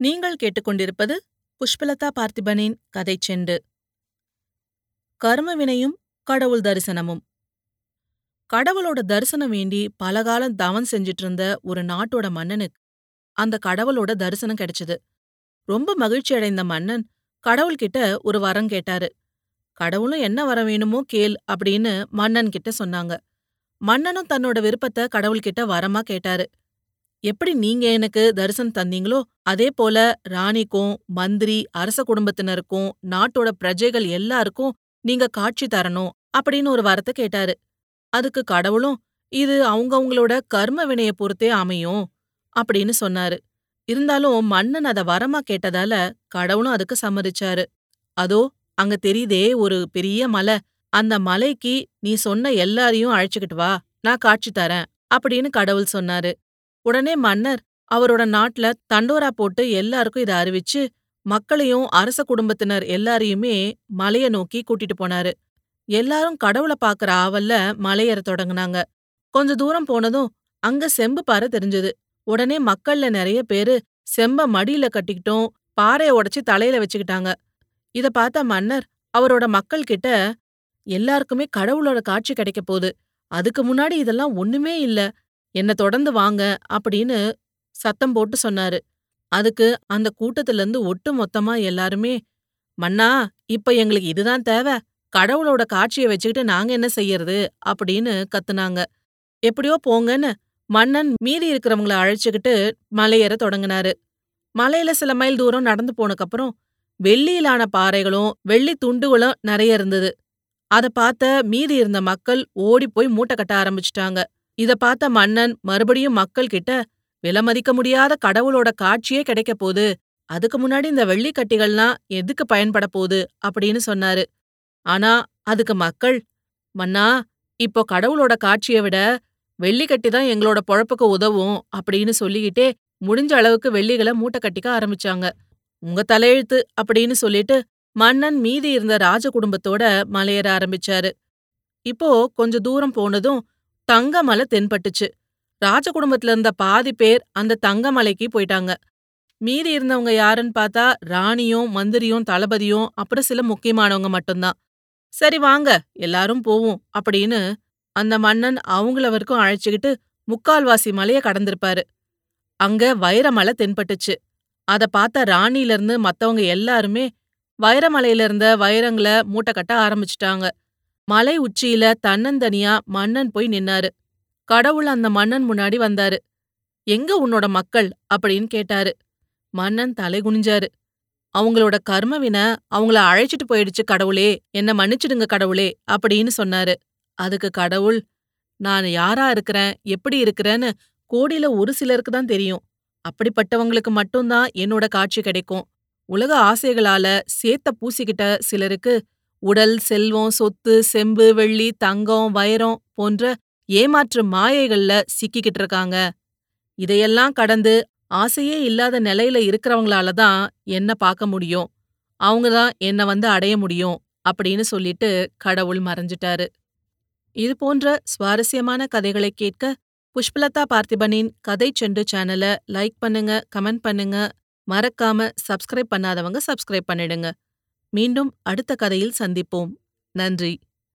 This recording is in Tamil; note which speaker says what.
Speaker 1: நீங்கள் கேட்டுக்கொண்டிருப்பது புஷ்பலதா பார்த்திபனின் கதை செண்டு. கர்மவினையும் கடவுள் தரிசனமும். கடவுளோட தரிசனம் வேண்டி பலகாலம் தவம் செஞ்சிட்டு இருந்த ஒரு நாட்டோட மன்னனுக்கு அந்த கடவுளோட தரிசனம் கிடைச்சது. ரொம்ப மகிழ்ச்சி அடைந்த மன்னன் கடவுள்கிட்ட ஒரு வரம் கேட்டாரு. கடவுளும் என்ன வரம் வேணுமோ கேள் அப்படின்னு மன்னன் கிட்ட சொன்னாங்க. மன்னனும் தன்னோட விருப்பத்தை கடவுள்கிட்ட வரமா கேட்டாரு. எப்படி நீங்க எனக்கு தரிசனம் தந்தீங்களோ அதே போல ராணிக்கும் மந்திரி அரச குடும்பத்தினருக்கும் நாட்டோட பிரஜைகள் எல்லாருக்கும் நீங்க காட்சி தரணும் அப்படின்னு ஒரு வரத்தை கேட்டாரு. அதுக்கு கடவுளும் இது அவங்கவுங்களோட கர்ம வினைய பொறுத்தே அமையும் அப்படின்னு சொன்னாரு. இருந்தாலும் மன்னன் அத வரமா கேட்டதால கடவுளும் அதுக்கு சம்மதிச்சாரு. அதோ அங்க தெரியுதே ஒரு பெரிய மலை. அந்த மலைக்கு நீ சொன்ன எல்லாரையும் அழைச்சுக்கிட்டு வா நான் காட்சி தரேன் அப்படின்னு கடவுள் சொன்னாரு. உடனே மன்னர் அவரோட நாட்டுல தண்டோரா போட்டு எல்லாருக்கும் இத அறிவிச்சு மக்களையும் அரச குடும்பத்தினர் எல்லாரையுமே மலைய நோக்கி கூட்டிட்டு போனாரு. எல்லாரும் கடவுள பாக்குற ஆவல்ல மலையேற தொடங்குனாங்க. கொஞ்ச தூரம் போனதும் அங்க செம்பு பாறை தெரிஞ்சது. உடனே மக்கள்ல நிறைய பேரு செம்ப மடியில கட்டிக்கிட்டும் பாறைய உடைச்சு தலையில வச்சுக்கிட்டாங்க. இத பார்த்த மன்னர் அவரோட மக்கள் கிட்ட எல்லாருக்குமே கடவுளோட காட்சி கிடைக்க போகுது. அதுக்கு முன்னாடி இதெல்லாம் ஒண்ணுமே இல்ல. என்ன தொடர்ந்து வாங்க அப்படின்னு சத்தம் போட்டு சொன்னாரு. அதுக்கு அந்த கூட்டத்துல இருந்து ஒட்டு மொத்தமா எல்லாருமே மன்னா இப்ப எங்களுக்கு இதுதான் தேவை. கடவுளோட காட்சியை வச்சுக்கிட்டு நாங்க என்ன செய்யறது? அப்படின்னு கத்துனாங்க. எப்படியோ போங்கன்னு மன்னன் மீதி இருக்கிறவங்கள அழைச்சுக்கிட்டு மலையேற தொடங்கினாரு. மலையில சில மைல் தூரம் நடந்து போனக்கப்புறம் வெள்ளியிலான பாறைகளும் வெள்ளி துண்டுகளும் நிறைய இருந்தது. அத பார்த்த மீதி இருந்த மக்கள் ஓடி போய் மூட்டை கட்ட ஆரம்பிச்சிட்டாங்க. இத பார்த்த மன்னன் மறுபடியும் மக்கள் கிட்ட விலை மதிக்க முடியாத கடவுளோட காட்சியே கிடைக்க போகுது. அதுக்கு முன்னாடி இந்த வெள்ளிக்கட்டிகள்லாம் எதுக்கு பயன்பட போகுது? அப்படின்னு சொன்னாரு. ஆனா அதுக்கு மக்கள் மன்னா இப்போ கடவுளோட காட்சியை விட வெள்ளிக்கட்டி தான் எங்களோட பொழப்புக்கு உதவும் அப்படின்னு சொல்லிக்கிட்டே முடிஞ்ச அளவுக்கு வெள்ளிகளை மூட்டை கட்டிக்க ஆரம்பிச்சாங்க. உங்க தலையெழுத்து அப்படின்னு சொல்லிட்டு மன்னன் மீதி இருந்த ராஜ குடும்பத்தோட மலையேற ஆரம்பிச்சாரு. இப்போ கொஞ்ச தூரம் போனதும் தங்கமலை தென்பட்டுச்சு. ராஜ குடும்பத்துல இருந்த பாதி பேர் அந்த தங்கமலைக்கு போயிட்டாங்க. மீதி இருந்தவங்க யாருன்னு பார்த்தா ராணியும் மந்திரியும் தளபதியும் அப்புறம் சில முக்கியமானவங்க மட்டும்தான். சரி வாங்க எல்லாரும் போவோம் அப்படின்னு அந்த மன்னன் அவங்கள வரைக்கும் அழைச்சுக்கிட்டு முக்கால்வாசி மலைய கடந்திருப்பாரு. அங்க வைரமலை தென்பட்டுச்சு. அத பார்த்த ராணில இருந்து மத்தவங்க எல்லாருமே வைரமலையில இருந்த வைரங்களை மூட்டை கட்ட ஆரம்பிச்சிட்டாங்க. மலை உச்சியில தன்னந்தனியா மன்னன் போய் நின்னாரு. கடவுள் அந்த மன்னன் முன்னாடி வந்தாரு. எங்க உன்னோட மக்கள்? அப்படின்னு கேட்டாரு. மன்னன் தலை குனிஞ்சாரு. அவங்களோட கர்மவின அவங்கள அழைச்சிட்டு போயிடுச்சு கடவுளே. என்ன மன்னிச்சிடுங்க கடவுளே அப்படின்னு சொன்னாரு. அதுக்கு கடவுள் நான் யாரா இருக்கிறேன் எப்படி இருக்கிறேன்னு கோடியில ஒரு சிலருக்கு தான் தெரியும். அப்படிப்பட்டவங்களுக்கு மட்டும்தான் என்னோட காட்சி கிடைக்கும். உலக ஆசைகளால சேத்த பூசிக்கிட்ட சிலருக்கு உடல் செல்வம் சொத்து செம்பு வெள்ளி தங்கம் வைரம் போன்ற ஏமாற்று மாயைகள்ல சிக்கிக்கிட்டு இருக்காங்க. இதையெல்லாம் கடந்து ஆசையே இல்லாத நிலையில இருக்கிறவங்களால தான் என்ன பார்க்க முடியும். அவங்க தான் என்ன வந்து அடைய முடியும் அப்படின்னு சொல்லிட்டு கடவுள் மறைஞ்சிட்டாரு. இது போன்ற சுவாரஸ்யமான கதைகளை கேட்க புஷ்பலதா பார்த்திபனின் கதை செண்டு சேனலை லைக் பண்ணுங்க கமெண்ட் பண்ணுங்க. மறக்காம சப்ஸ்கிரைப் பண்ணாதவங்க சப்ஸ்கிரைப் பண்ணிடுங்க. மீண்டும் அடுத்த கதையில் சந்திப்போம். நன்றி.